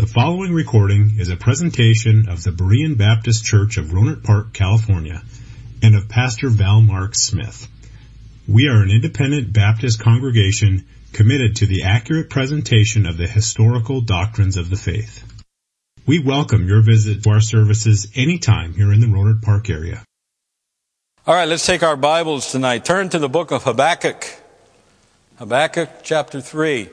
The following recording is a presentation of the Berean Baptist Church of Rohnert Park, California, and of Pastor Val Mark Smith. We are an independent Baptist congregation committed to the accurate presentation of the historical doctrines of the faith. We welcome your visit to our services anytime here in the Rohnert Park area. All right, let's take our Bibles tonight. Turn to the book of Habakkuk. Habakkuk chapter 3.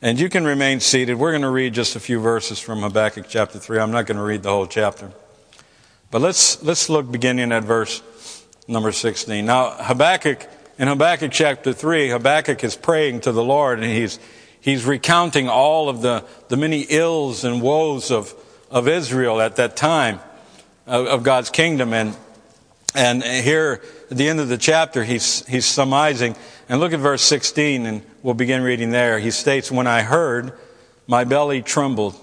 And you can remain seated. We're going to read just a few verses from Habakkuk chapter 3. I'm not going to read the whole chapter. But let's, let's look beginning at verse number 16. Now, Habakkuk, in Habakkuk chapter 3, Habakkuk is praying to the Lord and he's, he's recounting all of the, the many ills and woes of, of Israel at that time of, of God's kingdom. And, and here at the end of the chapter, he's, he's surmising. And look at verse 16 and We'll begin reading there. He states, When I heard, my belly trembled,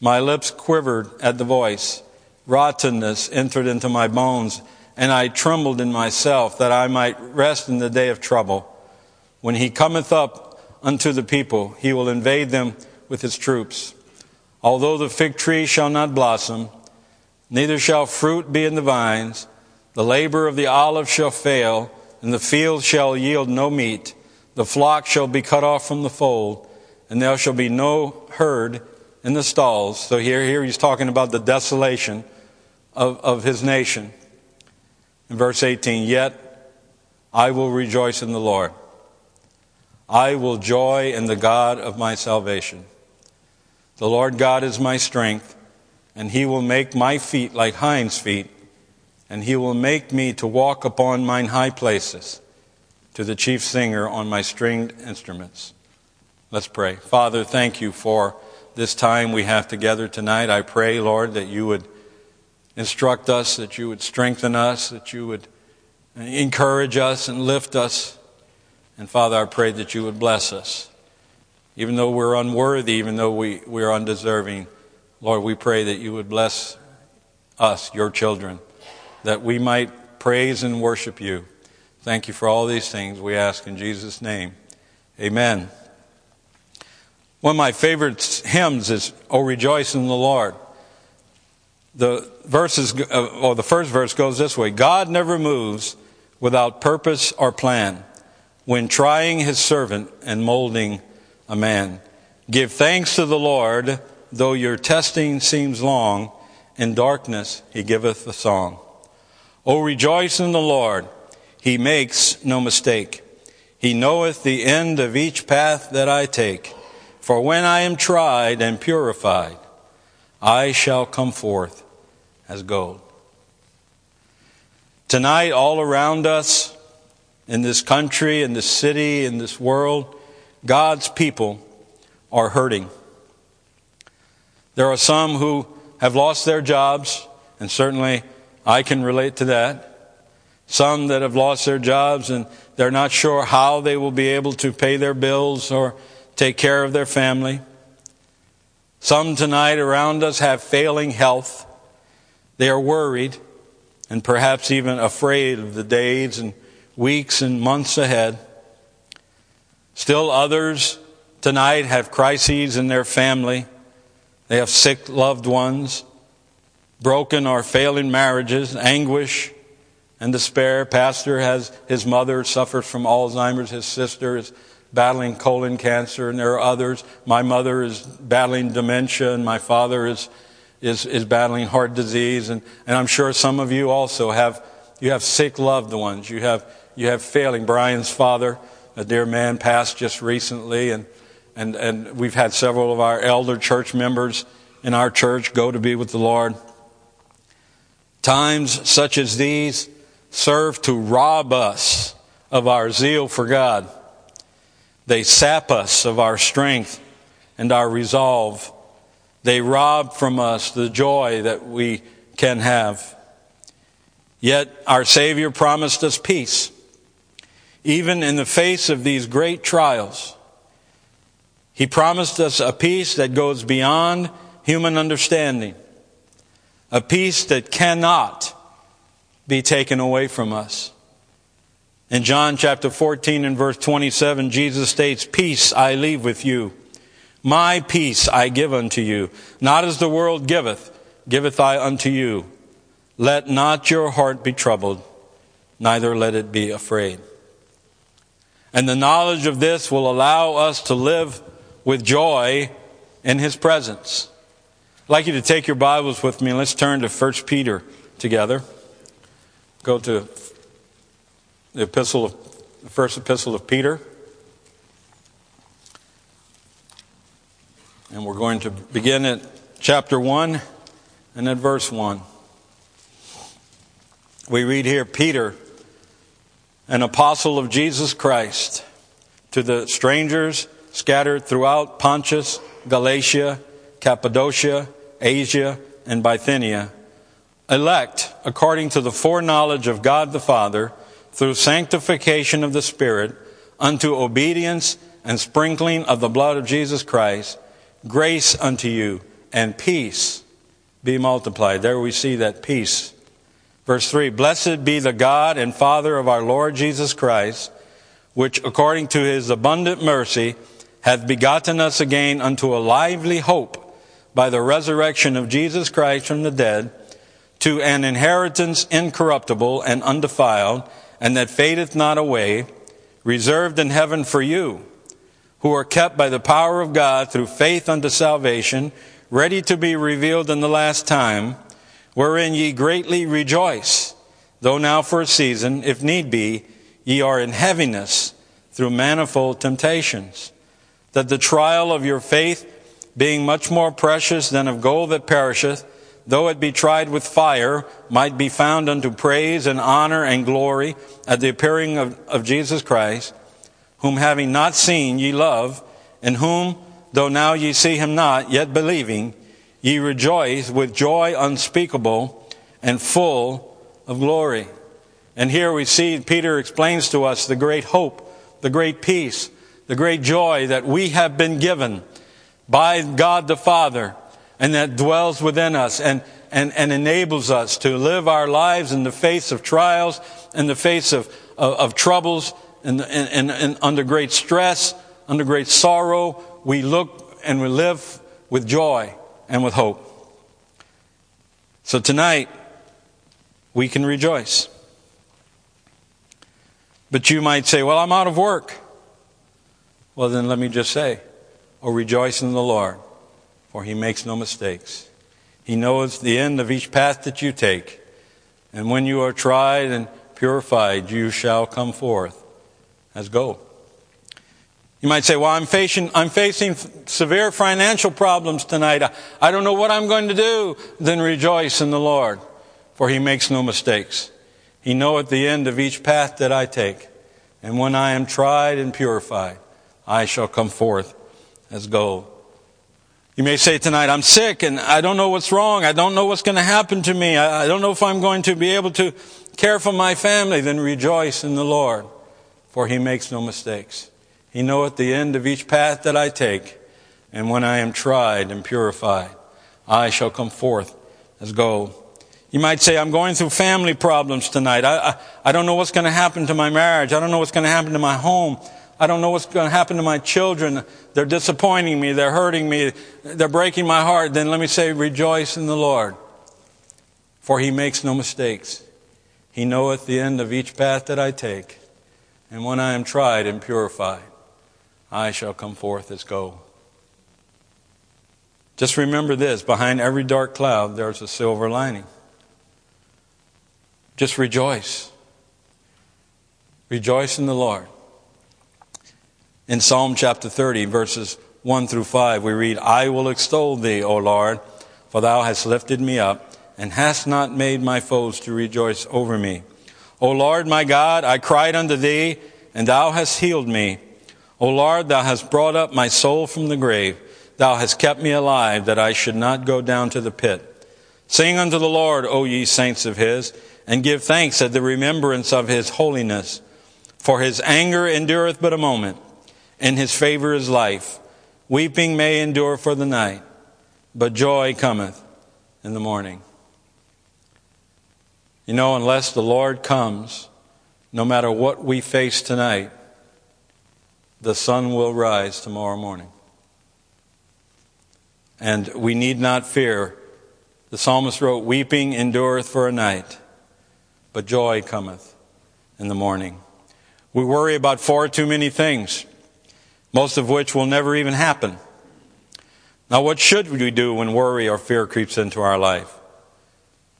my lips quivered at the voice, rottenness entered into my bones, and I trembled in myself that I might rest in the day of trouble. When he cometh up unto the people, he will invade them with his troops. Although the fig tree shall not blossom, neither shall fruit be in the vines, the labor of the olive shall fail, and the field shall yield no meat. The flock shall be cut off from the fold, and there shall be no herd in the stalls. So here, here he's talking about the desolation of, of his nation. In verse 18, yet I will rejoice in the Lord. I will joy in the God of my salvation. The Lord God is my strength, and he will make my feet like hinds' feet, and he will make me to walk upon mine high places to the chief singer on my stringed instruments. Let's pray. Father, thank you for this time we have together tonight. I pray, Lord, that you would instruct us, that you would strengthen us, that you would encourage us and lift us. And Father, I pray that you would bless us. Even though we're unworthy, even though we, we're undeserving, Lord, we pray that you would bless us, your children, that we might praise and worship you. Thank you for all these things we ask in Jesus' name. Amen. One of my favorite hymns is "Oh Rejoice in the Lord." The verses, uh, or the first verse goes this way: God never moves without purpose or plan when trying His servant and molding a man. Give thanks to the Lord, though your testing seems long. In darkness He giveth a song. Oh, rejoice in the Lord. He makes no mistake. He knoweth the end of each path that I take. For when I am tried and purified, I shall come forth as gold. Tonight, all around us, in this country, in this city, in this world, God's people are hurting. There are some who have lost their jobs, and certainly I can relate to that. Some that have lost their jobs and they're not sure how they will be able to pay their bills or take care of their family. Some tonight around us have failing health. They are worried and perhaps even afraid of the days and weeks and months ahead. Still others tonight have crises in their family. They have sick loved ones, broken or failing marriages, anguish, and despair. Pastor has his mother suffers from Alzheimer's, his sister is battling colon cancer, and there are others. My mother is battling dementia, and my father is is, is battling heart disease, and, and I'm sure some of you also have you have sick loved ones. You have you have failing. Brian's father, a dear man, passed just recently, and and and we've had several of our elder church members in our church go to be with the Lord. Times such as these serve to rob us of our zeal for God. They sap us of our strength and our resolve. They rob from us the joy that we can have. Yet our Savior promised us peace. Even in the face of these great trials, He promised us a peace that goes beyond human understanding, a peace that cannot be taken away from us. In John chapter 14 and verse 27, Jesus states, Peace I leave with you. My peace I give unto you, not as the world giveth, giveth I unto you. Let not your heart be troubled, neither let it be afraid. And the knowledge of this will allow us to live with joy in His presence. I'd like you to take your Bibles with me and let's turn to 1 Peter together. Go to the epistle of, the first epistle of Peter. And we're going to begin at chapter 1 and at verse 1. We read here Peter, an apostle of Jesus Christ, to the strangers scattered throughout Pontus, Galatia, Cappadocia, Asia, and Bithynia, elect according to the foreknowledge of God the Father, through sanctification of the Spirit, unto obedience and sprinkling of the blood of Jesus Christ, grace unto you and peace be multiplied. There we see that peace. Verse 3 Blessed be the God and Father of our Lord Jesus Christ, which according to his abundant mercy hath begotten us again unto a lively hope by the resurrection of Jesus Christ from the dead, to an inheritance incorruptible and undefiled, and that fadeth not away, reserved in heaven for you, who are kept by the power of God through faith unto salvation, ready to be revealed in the last time, wherein ye greatly rejoice, though now for a season, if need be, ye are in heaviness through manifold temptations that the trial of your faith, being much more precious than of gold that perisheth, though it be tried with fire, might be found unto praise and honor and glory at the appearing of, of Jesus Christ, whom having not seen ye love, in whom, though now ye see him not, yet believing, ye rejoice with joy unspeakable and full of glory. And here we see Peter explains to us the great hope, the great peace, the great joy that we have been given by God the Father and that dwells within us and, and, and enables us to live our lives in the face of trials, in the face of, of, of troubles, and, and, and under great stress, under great sorrow. We look and we live with joy and with hope. So tonight, we can rejoice. But you might say, well, I'm out of work. Well, then let me just say, oh, rejoice in the Lord, for he makes no mistakes. He knows the end of each path that you take. And when you are tried and purified, you shall come forth as gold. You might say, well, I'm facing, I'm facing severe financial problems tonight. I, don't know what I'm going to do. Then rejoice in the Lord, for he makes no mistakes. He knoweth the end of each path that I take. And when I am tried and purified, I shall come forth as gold. You may say tonight, I'm sick and I don't know what's wrong. I don't know what's going to happen to me. I, don't know if I'm going to be able to care for my family. Then rejoice in the Lord, for he makes no mistakes. He knoweth the end of each path that I take. And when I am tried and purified, I shall come forth as gold. You might say, I'm going through family problems tonight. I, I, I don't know what's going to happen to my marriage. I don't know what's going to happen to my home. I don't know what's going to happen to my children. They're disappointing me. They're hurting me. They're breaking my heart. Then let me say, rejoice in the Lord. For he makes no mistakes. He knoweth the end of each path that I take. And when I am tried and purified, I shall come forth as gold. Just remember this behind every dark cloud, there's a silver lining. Just rejoice. Rejoice in the Lord. In Psalm chapter 30, verses 1 through 5, we read, I will extol thee, O Lord, for thou hast lifted me up, and hast not made my foes to rejoice over me. O Lord my God, I cried unto thee, and thou hast healed me. O Lord, thou hast brought up my soul from the grave. Thou hast kept me alive, that I should not go down to the pit. Sing unto the Lord, O ye saints of his, and give thanks at the remembrance of his holiness. For his anger endureth but a moment in his favor is life. Weeping may endure for the night, but joy cometh in the morning. You know, unless the Lord comes, no matter what we face tonight, the sun will rise tomorrow morning. and we need not fear. The psalmist wrote, Weeping endureth for a night, but joy cometh in the morning. We worry about far too many things, most of which will never even happen. Now, what should we do when worry or fear creeps into our life?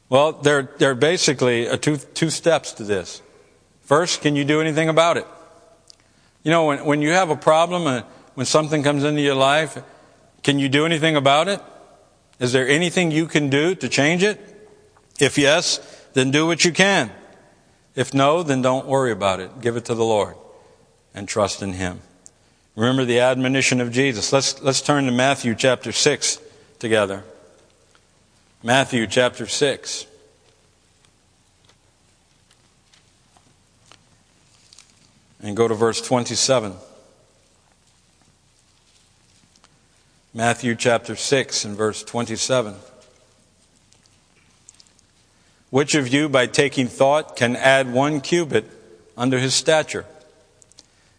Well, there, there are basically uh, two, two steps to this. First, can you do anything about it? You know, when, when you have a problem and when something comes into your life, can you do anything about it? Is there anything you can do to change it? If yes, then do what you can. If no, then don't worry about it. Give it to the Lord and trust in Him. Remember the admonition of Jesus. Let's, let's turn to Matthew chapter 6 together. Matthew chapter 6. And go to verse 27. Matthew chapter 6 and verse 27. Which of you, by taking thought, can add one cubit under his stature?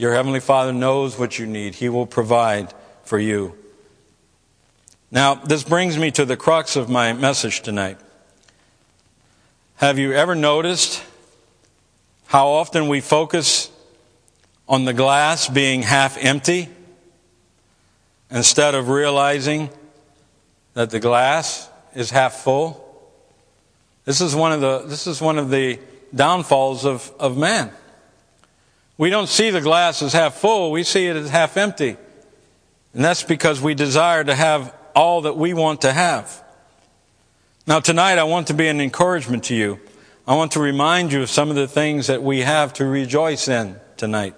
Your Heavenly Father knows what you need, He will provide for you. Now, this brings me to the crux of my message tonight. Have you ever noticed how often we focus on the glass being half empty instead of realizing that the glass is half full? This is one of the, this is one of the downfalls of, of man. We don't see the glass as half full, we see it as half empty. And that's because we desire to have all that we want to have. Now, tonight, I want to be an encouragement to you. I want to remind you of some of the things that we have to rejoice in tonight.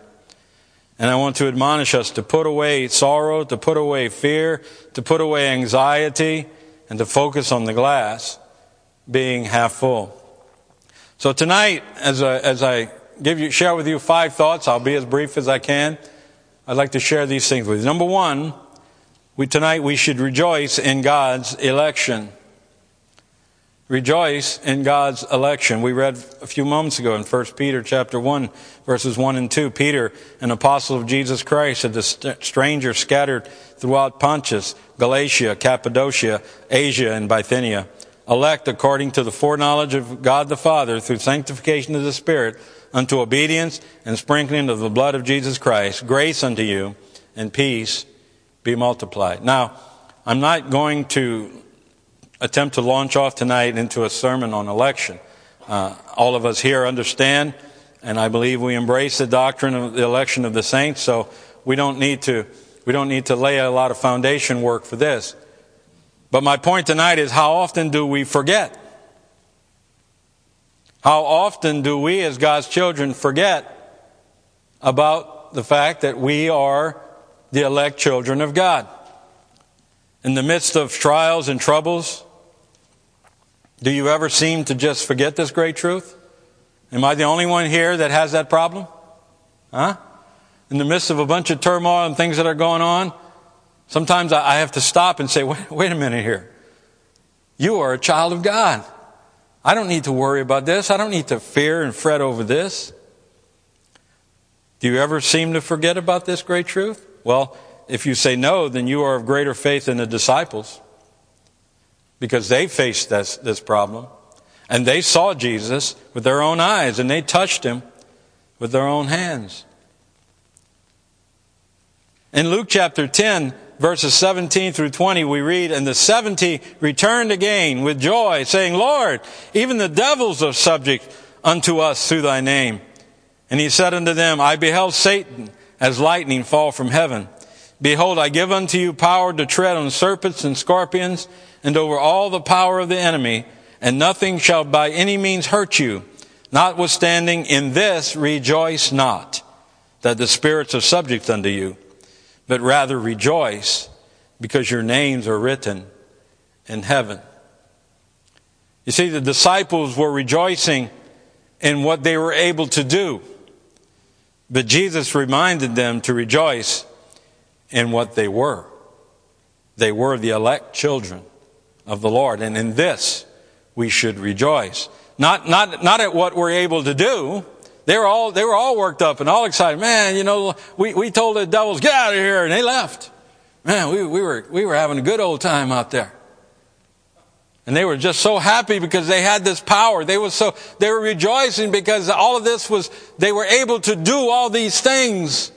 And I want to admonish us to put away sorrow, to put away fear, to put away anxiety, and to focus on the glass being half full. So tonight, as I, as I give you, share with you five thoughts. I'll be as brief as I can. I'd like to share these things with you. Number one, we, tonight we should rejoice in God's election. Rejoice in God's election. We read a few moments ago in 1 Peter chapter 1, verses 1 and 2. Peter, an apostle of Jesus Christ, a stranger scattered throughout Pontus, Galatia, Cappadocia, Asia, and Bithynia. Elect according to the foreknowledge of God the Father through sanctification of the Spirit unto obedience and sprinkling of the blood of Jesus Christ, grace unto you and peace be multiplied. Now, I'm not going to attempt to launch off tonight into a sermon on election. Uh, all of us here understand, and I believe we embrace the doctrine of the election of the saints, so we don't need to, we don't need to lay a lot of foundation work for this. But my point tonight is how often do we forget? How often do we as God's children forget about the fact that we are the elect children of God? In the midst of trials and troubles, do you ever seem to just forget this great truth? Am I the only one here that has that problem? Huh? In the midst of a bunch of turmoil and things that are going on, sometimes I have to stop and say, wait, wait a minute here. You are a child of God. I don't need to worry about this. I don't need to fear and fret over this. Do you ever seem to forget about this great truth? Well, if you say no, then you are of greater faith than the disciples because they faced this, this problem and they saw Jesus with their own eyes and they touched him with their own hands. In Luke chapter 10, verses 17 through 20, we read, And the seventy returned again with joy, saying, Lord, even the devils are subject unto us through thy name. And he said unto them, I beheld Satan as lightning fall from heaven. Behold, I give unto you power to tread on serpents and scorpions, and over all the power of the enemy, and nothing shall by any means hurt you. Notwithstanding, in this rejoice not, that the spirits are subject unto you, but rather rejoice, because your names are written in heaven. You see, the disciples were rejoicing in what they were able to do, but Jesus reminded them to rejoice in what they were. They were the elect children of the Lord. And in this, we should rejoice. Not, not, not at what we're able to do. They were all, they were all worked up and all excited. Man, you know, we, we told the devils, get out of here, and they left. Man, we, we were, we were having a good old time out there. And they were just so happy because they had this power. They were so, they were rejoicing because all of this was, they were able to do all these things.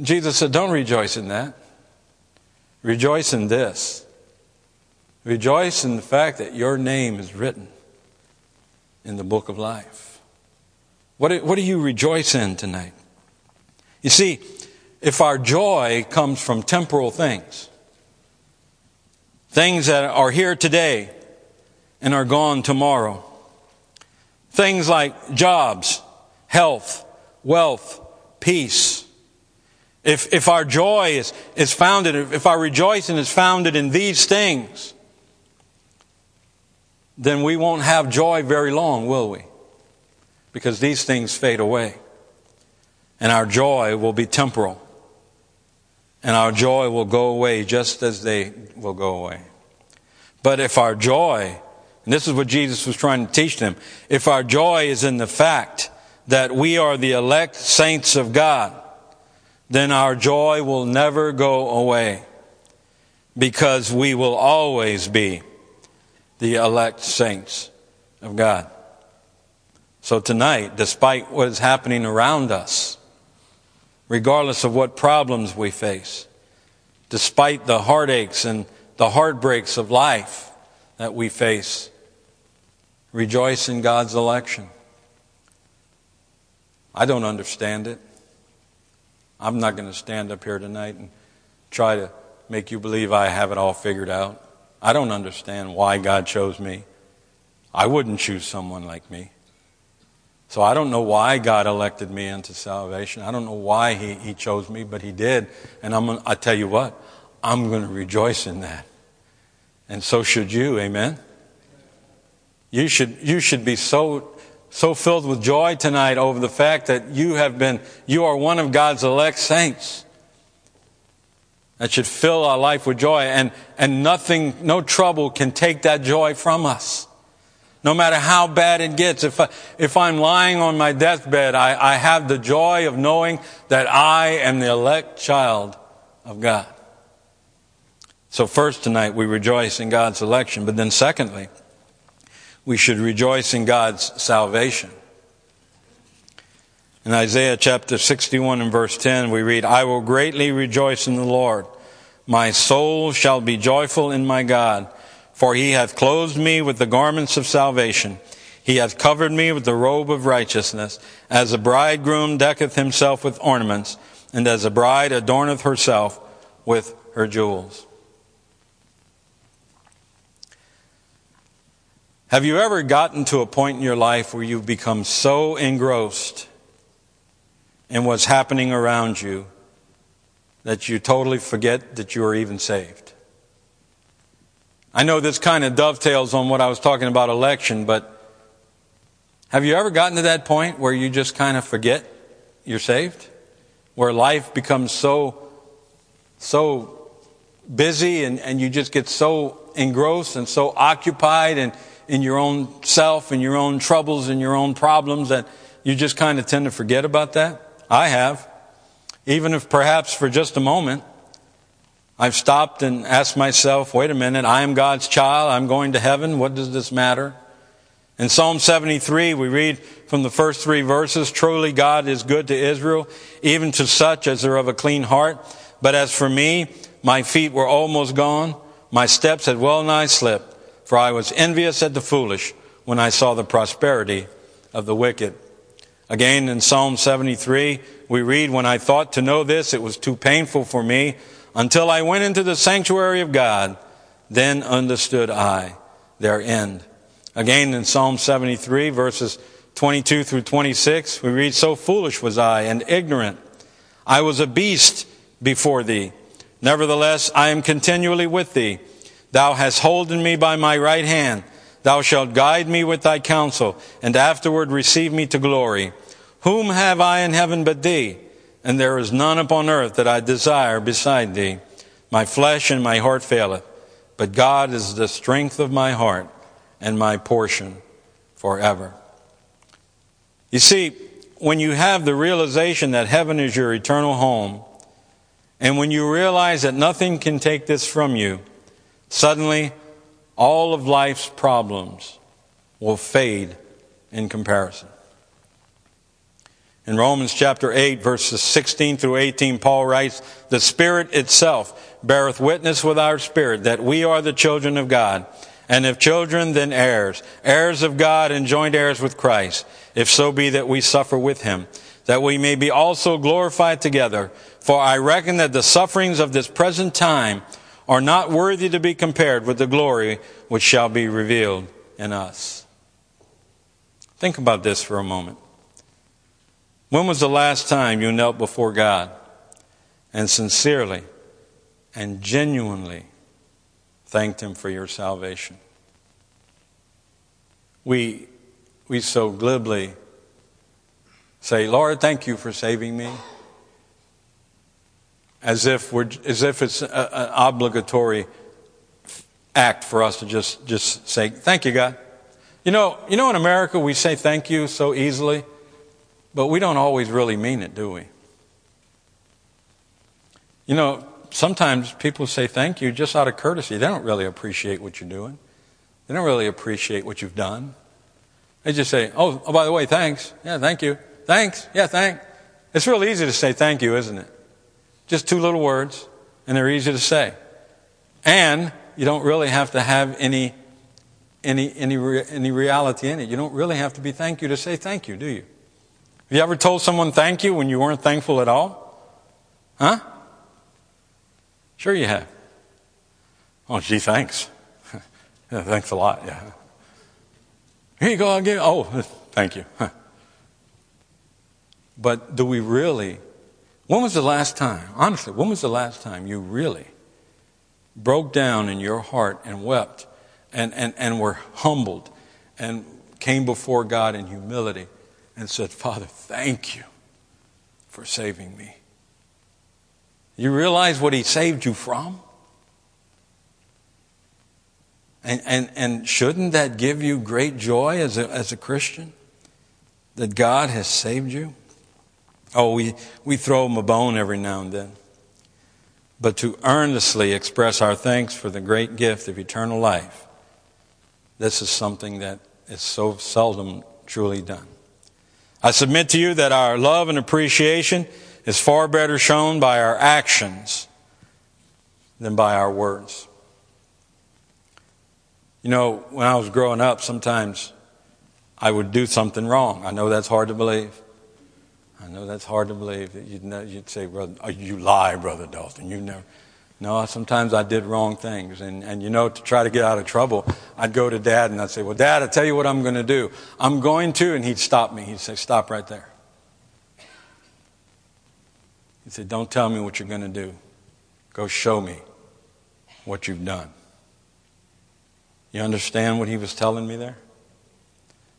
Jesus said, don't rejoice in that. Rejoice in this. Rejoice in the fact that your name is written in the book of life. What, what do you rejoice in tonight? You see, if our joy comes from temporal things, things that are here today and are gone tomorrow, things like jobs, health, wealth, peace, if, if our joy is, is founded, if our rejoicing is founded in these things, then we won't have joy very long, will we? Because these things fade away. And our joy will be temporal. And our joy will go away just as they will go away. But if our joy, and this is what Jesus was trying to teach them, if our joy is in the fact that we are the elect saints of God, then our joy will never go away because we will always be the elect saints of God. So tonight, despite what is happening around us, regardless of what problems we face, despite the heartaches and the heartbreaks of life that we face, rejoice in God's election. I don't understand it. I'm not going to stand up here tonight and try to make you believe I have it all figured out. I don't understand why God chose me. I wouldn't choose someone like me. So I don't know why God elected me into salvation. I don't know why He, he chose me, but He did. And I'm, I tell you what, I'm going to rejoice in that. And so should you, amen? You should, you should be so, so filled with joy tonight over the fact that you have been, you are one of God's elect saints. That should fill our life with joy, and, and nothing, no trouble can take that joy from us. No matter how bad it gets, if, I, if I'm lying on my deathbed, I, I have the joy of knowing that I am the elect child of God. So, first tonight, we rejoice in God's election, but then, secondly, we should rejoice in God's salvation. In Isaiah chapter 61 and verse 10, we read, I will greatly rejoice in the Lord. My soul shall be joyful in my God, for he hath clothed me with the garments of salvation. He hath covered me with the robe of righteousness, as a bridegroom decketh himself with ornaments, and as a bride adorneth herself with her jewels. Have you ever gotten to a point in your life where you've become so engrossed in what's happening around you that you totally forget that you are even saved. I know this kind of dovetails on what I was talking about election, but have you ever gotten to that point where you just kind of forget you're saved? Where life becomes so, so busy and, and you just get so engrossed and so occupied in, in your own self and your own troubles and your own problems that you just kind of tend to forget about that? I have. Even if perhaps for just a moment I've stopped and asked myself, wait a minute, I am God's child, I'm going to heaven, what does this matter? In Psalm 73, we read from the first three verses, Truly God is good to Israel, even to such as are of a clean heart. But as for me, my feet were almost gone. My steps had well nigh slipped, for I was envious at the foolish when I saw the prosperity of the wicked. Again, in Psalm 73, we read, When I thought to know this, it was too painful for me until I went into the sanctuary of God. Then understood I their end. Again, in Psalm 73, verses 22 through 26, we read, So foolish was I and ignorant. I was a beast before thee. Nevertheless, I am continually with thee. Thou hast holden me by my right hand. Thou shalt guide me with thy counsel, and afterward receive me to glory. Whom have I in heaven but thee? And there is none upon earth that I desire beside thee. My flesh and my heart faileth, but God is the strength of my heart and my portion forever. You see, when you have the realization that heaven is your eternal home, and when you realize that nothing can take this from you, suddenly all of life's problems will fade in comparison. In Romans chapter 8, verses 16 through 18, Paul writes, The Spirit itself beareth witness with our spirit that we are the children of God. And if children, then heirs, heirs of God and joint heirs with Christ, if so be that we suffer with him, that we may be also glorified together. For I reckon that the sufferings of this present time are not worthy to be compared with the glory which shall be revealed in us. Think about this for a moment. When was the last time you knelt before God and sincerely and genuinely thanked Him for your salvation? We, we so glibly say, Lord, thank you for saving me. As if, we're, as if it's an obligatory act for us to just, just say, thank you, God. You know, you know, in America, we say thank you so easily, but we don't always really mean it, do we? You know, sometimes people say thank you just out of courtesy. They don't really appreciate what you're doing. They don't really appreciate what you've done. They just say, oh, oh by the way, thanks. Yeah, thank you. Thanks. Yeah, thank. It's real easy to say thank you, isn't it? Just two little words, and they're easy to say. And you don't really have to have any, any, any, any reality in it. You don't really have to be thank you to say thank you, do you? Have you ever told someone thank you when you weren't thankful at all? Huh? Sure you have. Oh, gee, thanks. yeah, thanks a lot, yeah. Here you go, give Oh, thank you. But do we really, when was the last time, honestly, when was the last time you really broke down in your heart and wept and, and, and were humbled and came before God in humility and said, Father, thank you for saving me? You realize what He saved you from? And, and, and shouldn't that give you great joy as a, as a Christian? That God has saved you? Oh, we, we throw him a bone every now and then. But to earnestly express our thanks for the great gift of eternal life, this is something that is so seldom truly done. I submit to you that our love and appreciation is far better shown by our actions than by our words. You know, when I was growing up, sometimes I would do something wrong. I know that's hard to believe. I know that's hard to believe you'd, know, you'd say, brother, you lie, brother Dalton. You never. No, sometimes I did wrong things. And, and you know, to try to get out of trouble, I'd go to dad and I'd say, well, dad, i tell you what I'm going to do. I'm going to, and he'd stop me. He'd say, stop right there. He'd say, don't tell me what you're going to do. Go show me what you've done. You understand what he was telling me there?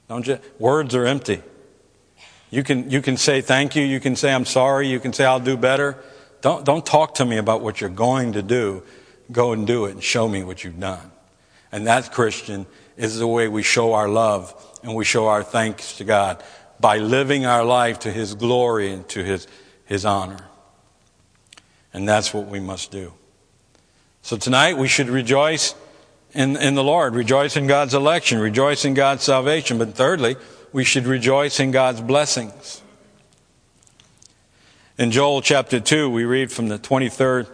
Don't you? Words are empty. You can, you can say thank you. You can say I'm sorry. You can say I'll do better. Don't, don't talk to me about what you're going to do. Go and do it and show me what you've done. And that, Christian, is the way we show our love and we show our thanks to God by living our life to His glory and to His, His honor. And that's what we must do. So tonight we should rejoice in, in the Lord, rejoice in God's election, rejoice in God's salvation. But thirdly, we should rejoice in God's blessings. In Joel chapter 2, we read from the 23rd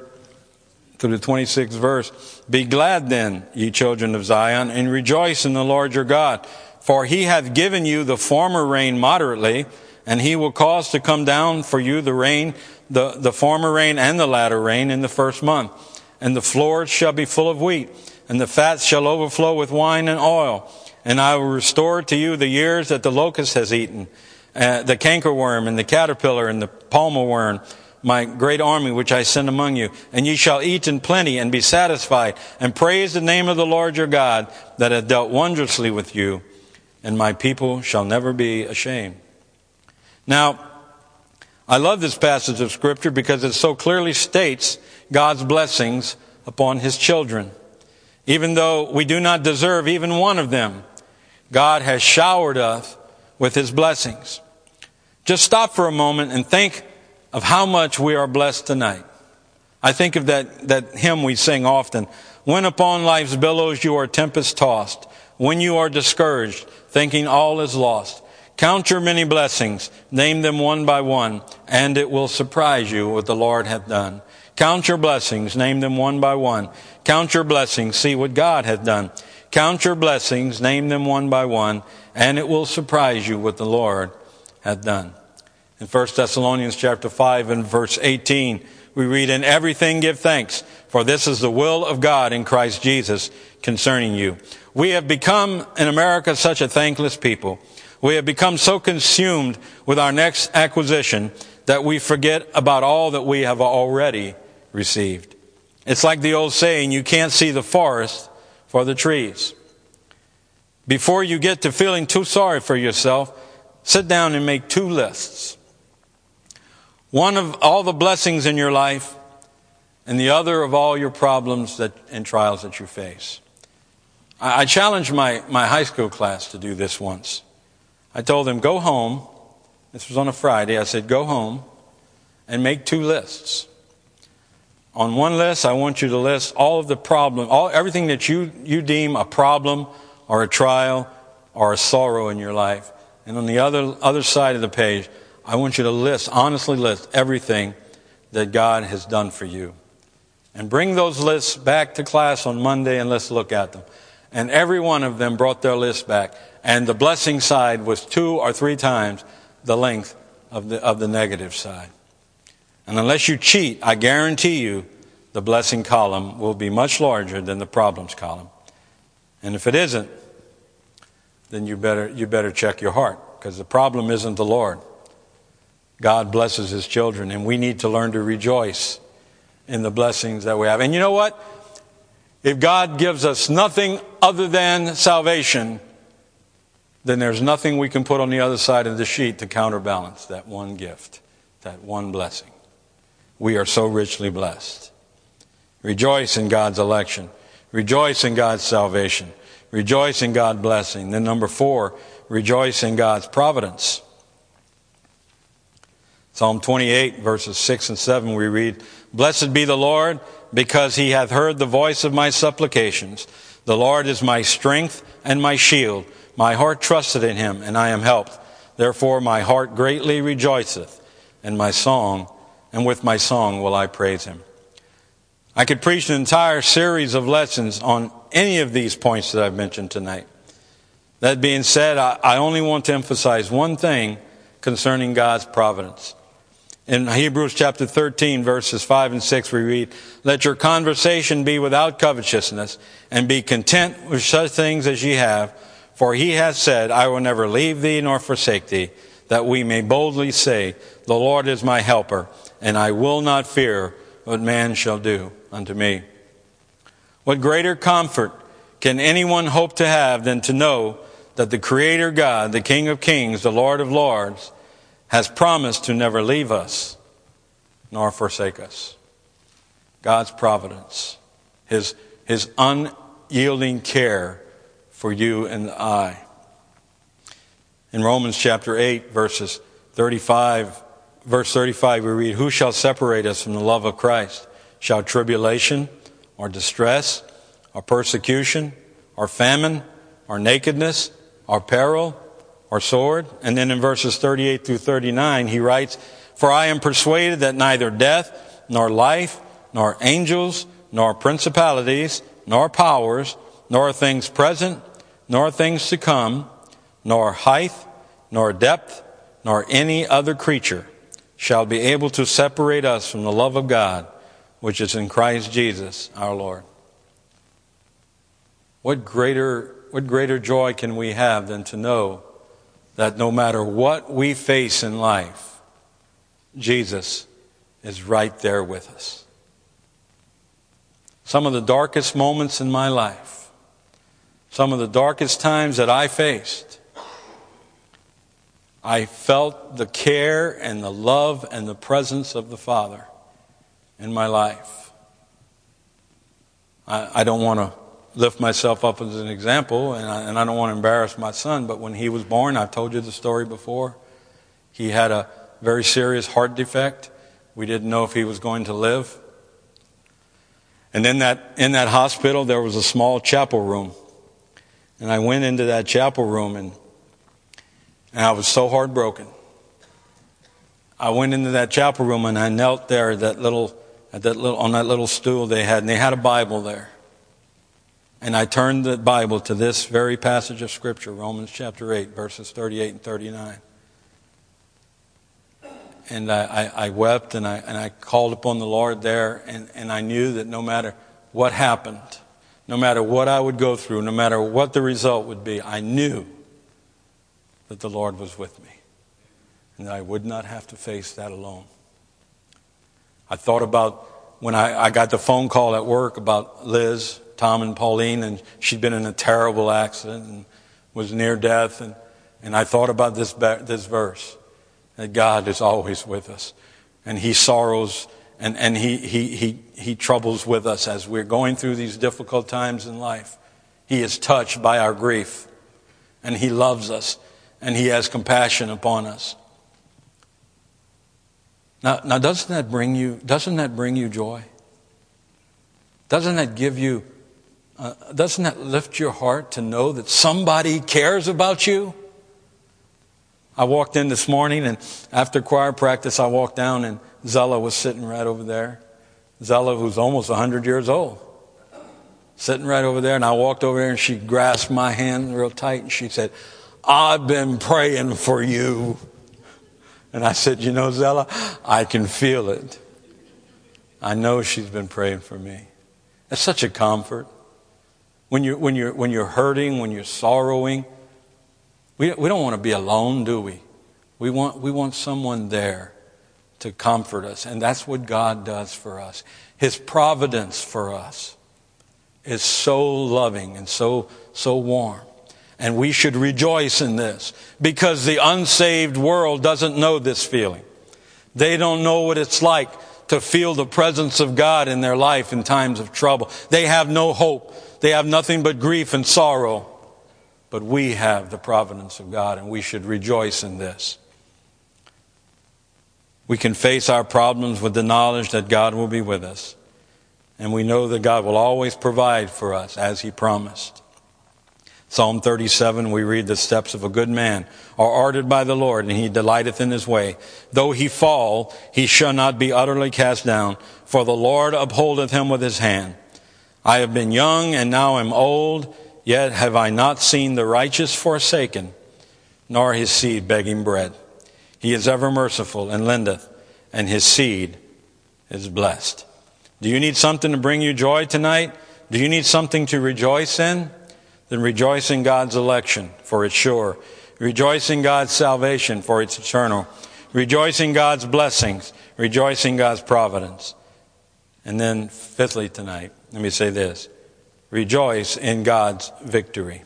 to the 26th verse, Be glad then, ye children of Zion, and rejoice in the Lord your God, for he hath given you the former rain moderately, and he will cause to come down for you the rain, the, the former rain and the latter rain in the first month. And the floors shall be full of wheat, and the fats shall overflow with wine and oil. And I will restore to you the years that the locust has eaten, uh, the cankerworm and the caterpillar and the palmer worm, my great army which I send among you. And ye shall eat in plenty and be satisfied, and praise the name of the Lord your God that hath dealt wondrously with you, and my people shall never be ashamed. Now, I love this passage of Scripture because it so clearly states God's blessings upon His children. Even though we do not deserve even one of them, God has showered us with His blessings. Just stop for a moment and think of how much we are blessed tonight. I think of that, that hymn we sing often. When upon life's billows you are tempest tossed, when you are discouraged, thinking all is lost, Count your many blessings, name them one by one, and it will surprise you what the Lord hath done. Count your blessings, name them one by one. Count your blessings, see what God hath done. Count your blessings, name them one by one, and it will surprise you what the Lord hath done. In 1 Thessalonians chapter 5 and verse 18, we read, In everything give thanks, for this is the will of God in Christ Jesus concerning you. We have become in America such a thankless people. We have become so consumed with our next acquisition that we forget about all that we have already received. It's like the old saying, you can't see the forest for the trees. Before you get to feeling too sorry for yourself, sit down and make two lists. One of all the blessings in your life, and the other of all your problems that, and trials that you face. I, I challenged my, my high school class to do this once. I told them, go home. This was on a Friday. I said, go home and make two lists. On one list, I want you to list all of the problem, all, everything that you, you deem a problem or a trial or a sorrow in your life. And on the other, other side of the page, I want you to list, honestly list everything that God has done for you. And bring those lists back to class on Monday and let's look at them. And every one of them brought their list back and the blessing side was two or three times the length of the, of the negative side. And unless you cheat, I guarantee you the blessing column will be much larger than the problems column. And if it isn't, then you better, you better check your heart because the problem isn't the Lord. God blesses his children and we need to learn to rejoice in the blessings that we have. And you know what? If God gives us nothing other than salvation, then there's nothing we can put on the other side of the sheet to counterbalance that one gift, that one blessing. We are so richly blessed. Rejoice in God's election. Rejoice in God's salvation. Rejoice in God's blessing. Then number four, rejoice in God's providence. Psalm 28 verses 6 and 7 we read, Blessed be the Lord because he hath heard the voice of my supplications. The Lord is my strength and my shield. My heart trusted in him, and I am helped. Therefore my heart greatly rejoiceth, and my song, and with my song will I praise him. I could preach an entire series of lessons on any of these points that I've mentioned tonight. That being said, I only want to emphasize one thing concerning God's providence. In Hebrews chapter 13, verses 5 and 6, we read, Let your conversation be without covetousness, and be content with such things as ye have for he has said, I will never leave thee nor forsake thee, that we may boldly say, The Lord is my helper, and I will not fear what man shall do unto me. What greater comfort can anyone hope to have than to know that the Creator God, the King of kings, the Lord of lords, has promised to never leave us nor forsake us? God's providence, His, His unyielding care for you and I. In Romans chapter 8, verses 35, verse 35, we read, Who shall separate us from the love of Christ? Shall tribulation, or distress, or persecution, or famine, or nakedness, or peril, or sword? And then in verses 38 through 39, he writes, For I am persuaded that neither death, nor life, nor angels, nor principalities, nor powers, nor things present, nor things to come, nor height, nor depth, nor any other creature shall be able to separate us from the love of God, which is in Christ Jesus our Lord. What greater, what greater joy can we have than to know that no matter what we face in life, Jesus is right there with us. Some of the darkest moments in my life, some of the darkest times that I faced, I felt the care and the love and the presence of the Father in my life. I, I don't want to lift myself up as an example, and I, and I don't want to embarrass my son, but when he was born, I've told you the story before, he had a very serious heart defect. We didn't know if he was going to live. And in that, in that hospital, there was a small chapel room. And I went into that chapel room and and I was so heartbroken. I went into that chapel room and I knelt there that little, at that little, on that little stool they had, and they had a Bible there. And I turned the Bible to this very passage of Scripture, Romans chapter 8, verses 38 and 39. And I, I, I wept and I, and I called upon the Lord there, and, and I knew that no matter what happened, no matter what I would go through, no matter what the result would be, I knew that the Lord was with me and that I would not have to face that alone. I thought about when I, I got the phone call at work about Liz, Tom, and Pauline, and she'd been in a terrible accident and was near death. And, and I thought about this, this verse that God is always with us and He sorrows and, and he, he, he, he troubles with us as we're going through these difficult times in life. He is touched by our grief and He loves us and He has compassion upon us. Now, now doesn't that bring you, doesn't that bring you joy? Doesn't that give you, uh, doesn't that lift your heart to know that somebody cares about you? I walked in this morning and after choir practice, I walked down and Zella was sitting right over there. Zella, who's almost 100 years old, sitting right over there. And I walked over there and she grasped my hand real tight and she said, I've been praying for you. And I said, You know, Zella, I can feel it. I know she's been praying for me. It's such a comfort. When you're, when you're, when you're hurting, when you're sorrowing, we, we don't want to be alone, do we? We want, we want someone there to comfort us. And that's what God does for us. His providence for us is so loving and so, so warm. And we should rejoice in this because the unsaved world doesn't know this feeling. They don't know what it's like to feel the presence of God in their life in times of trouble. They have no hope. They have nothing but grief and sorrow. But we have the providence of God and we should rejoice in this. We can face our problems with the knowledge that God will be with us. And we know that God will always provide for us as He promised. Psalm 37, we read, The steps of a good man are ordered by the Lord, and he delighteth in his way. Though he fall, he shall not be utterly cast down, for the Lord upholdeth him with his hand. I have been young, and now am old, yet have I not seen the righteous forsaken, nor his seed begging bread. He is ever merciful and lendeth, and his seed is blessed. Do you need something to bring you joy tonight? Do you need something to rejoice in? Then rejoice in God's election, for it's sure. Rejoice in God's salvation, for it's eternal. Rejoice in God's blessings. Rejoice in God's providence. And then, fifthly, tonight, let me say this rejoice in God's victory.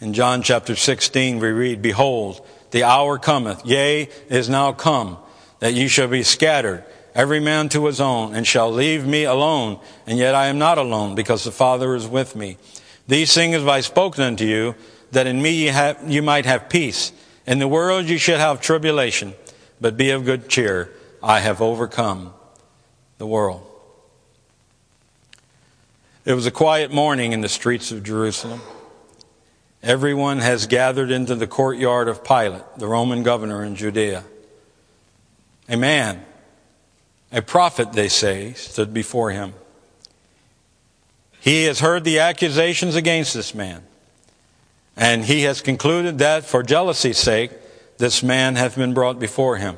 In John chapter 16, we read, Behold, the hour cometh, yea, is now come, that ye shall be scattered every man to his own, and shall leave me alone. And yet I am not alone, because the Father is with me. These things have I spoken unto you, that in me ye, have, you might have peace. In the world you should have tribulation, but be of good cheer. I have overcome the world. It was a quiet morning in the streets of Jerusalem. Everyone has gathered into the courtyard of Pilate, the Roman governor in Judea. A man, a prophet, they say, stood before him. He has heard the accusations against this man, and he has concluded that for jealousy's sake, this man hath been brought before him.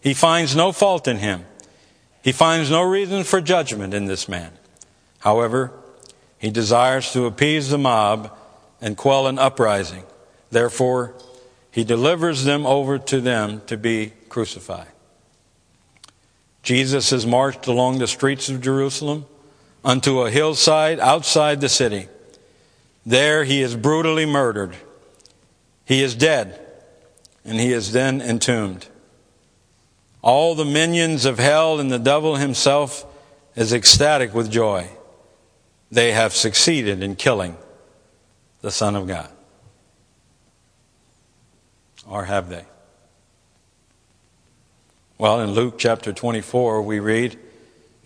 He finds no fault in him. He finds no reason for judgment in this man. However, he desires to appease the mob and quell an uprising. Therefore, he delivers them over to them to be crucified. Jesus is marched along the streets of Jerusalem unto a hillside outside the city. There he is brutally murdered. He is dead, and he is then entombed. All the minions of hell and the devil himself is ecstatic with joy. They have succeeded in killing the Son of God. Or have they? Well, in Luke chapter 24, we read,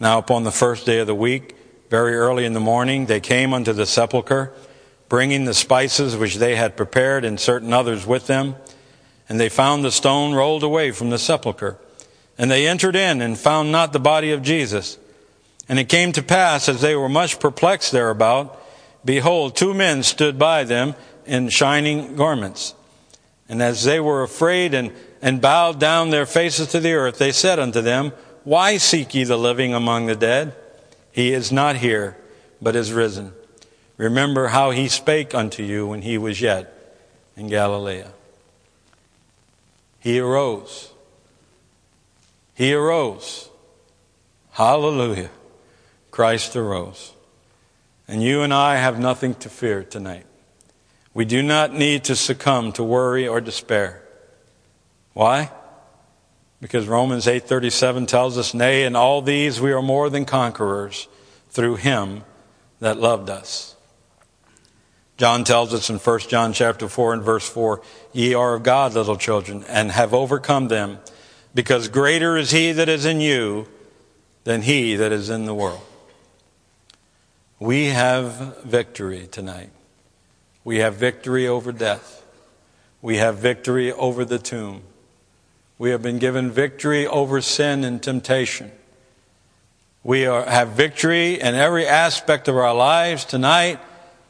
Now upon the first day of the week, very early in the morning, they came unto the sepulchre, bringing the spices which they had prepared, and certain others with them. And they found the stone rolled away from the sepulchre. And they entered in and found not the body of Jesus. And it came to pass, as they were much perplexed thereabout, behold, two men stood by them in shining garments. And as they were afraid and, and bowed down their faces to the earth, they said unto them, Why seek ye the living among the dead? He is not here, but is risen. Remember how he spake unto you when he was yet in Galilee. He arose. He arose. Hallelujah. Christ arose. And you and I have nothing to fear tonight. We do not need to succumb to worry or despair. Why? Because Romans 8:37 tells us, "Nay, in all these we are more than conquerors through him that loved us." John tells us in 1 John chapter 4 and verse 4, "Ye are of God, little children, and have overcome them, because greater is he that is in you than he that is in the world." We have victory tonight. We have victory over death. We have victory over the tomb. We have been given victory over sin and temptation. We are, have victory in every aspect of our lives tonight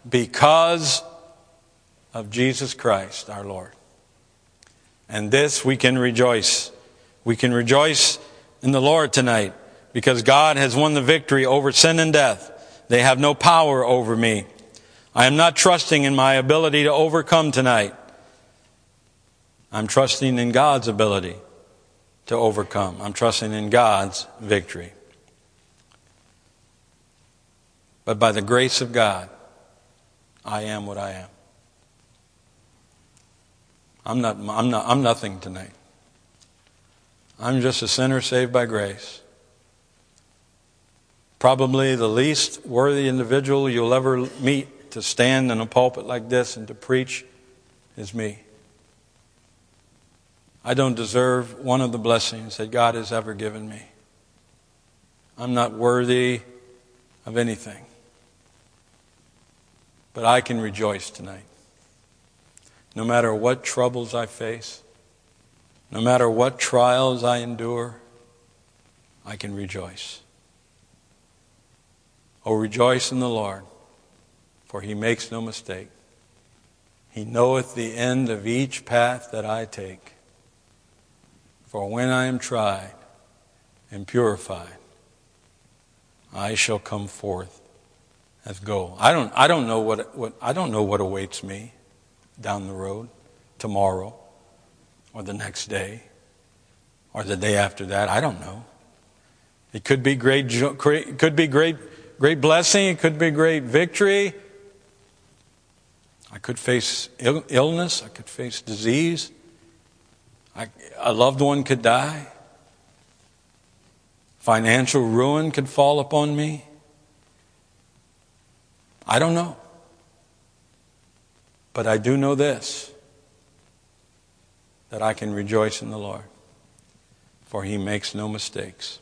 because of Jesus Christ, our Lord. And this we can rejoice. We can rejoice in the Lord tonight because God has won the victory over sin and death. They have no power over me. I am not trusting in my ability to overcome tonight. I'm trusting in God's ability to overcome. I'm trusting in God's victory. But by the grace of God, I am what I am. I'm not, I'm not, I'm nothing tonight. I'm just a sinner saved by grace. Probably the least worthy individual you'll ever meet to stand in a pulpit like this and to preach is me. I don't deserve one of the blessings that God has ever given me. I'm not worthy of anything. But I can rejoice tonight. No matter what troubles I face, no matter what trials I endure, I can rejoice. Oh, rejoice in the Lord for he makes no mistake. He knoweth the end of each path that I take. For when I am tried and purified, I shall come forth as gold. I don't, I don't know what, what, I don't know what awaits me down the road tomorrow or the next day or the day after that. I don't know. It could be great, could be great, great blessing. It could be great victory. I could face illness, I could face disease, I, a loved one could die, financial ruin could fall upon me. I don't know. But I do know this that I can rejoice in the Lord, for He makes no mistakes.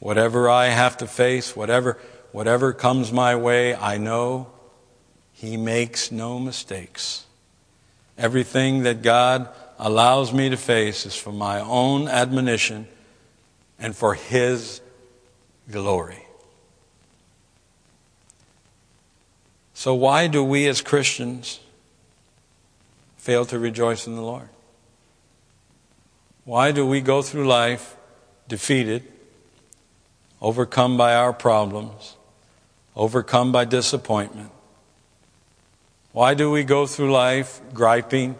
Whatever I have to face, whatever, whatever comes my way, I know he makes no mistakes. Everything that God allows me to face is for my own admonition and for His glory. So, why do we as Christians fail to rejoice in the Lord? Why do we go through life defeated, overcome by our problems, overcome by disappointment? Why do we go through life griping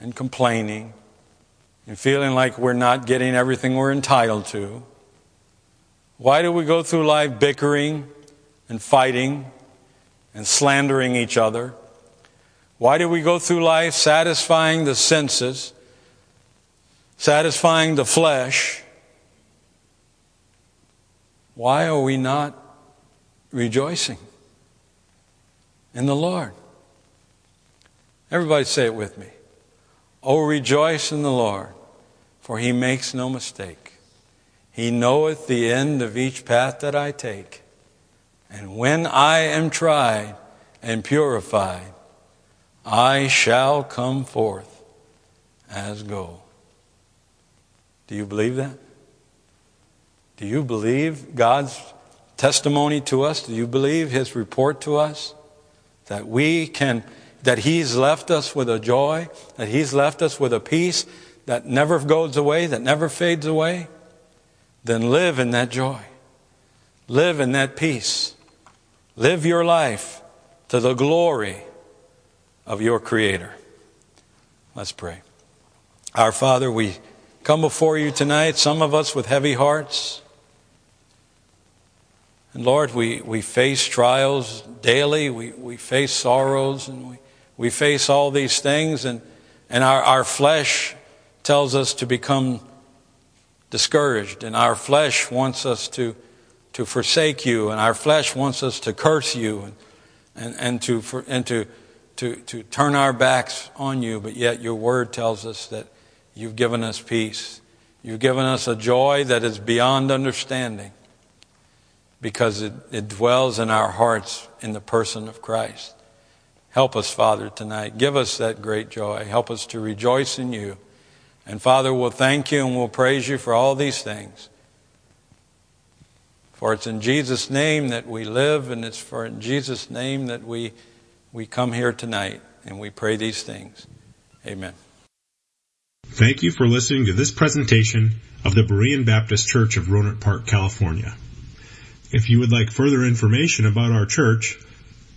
and complaining and feeling like we're not getting everything we're entitled to? Why do we go through life bickering and fighting and slandering each other? Why do we go through life satisfying the senses, satisfying the flesh? Why are we not rejoicing in the Lord? Everybody say it with me. Oh, rejoice in the Lord, for he makes no mistake. He knoweth the end of each path that I take. And when I am tried and purified, I shall come forth as gold. Do you believe that? Do you believe God's testimony to us? Do you believe His report to us? That we can, that He's left us with a joy, that He's left us with a peace that never goes away, that never fades away? Then live in that joy. Live in that peace. Live your life to the glory of your Creator. Let's pray. Our Father, we come before you tonight, some of us with heavy hearts. And Lord, we, we face trials daily, we, we face sorrows, and we, we face all these things, and, and our, our flesh tells us to become discouraged, and our flesh wants us to to forsake you, and our flesh wants us to curse you and, and, and, to, for, and to, to, to turn our backs on you, but yet your word tells us that you've given us peace. You've given us a joy that is beyond understanding because it, it dwells in our hearts in the person of Christ. Help us, Father, tonight. Give us that great joy. Help us to rejoice in you. And Father, we'll thank you and we'll praise you for all these things. For it's in Jesus' name that we live, and it's for in Jesus' name that we, we come here tonight, and we pray these things. Amen. Thank you for listening to this presentation of the Berean Baptist Church of Rohnert Park, California. If you would like further information about our church,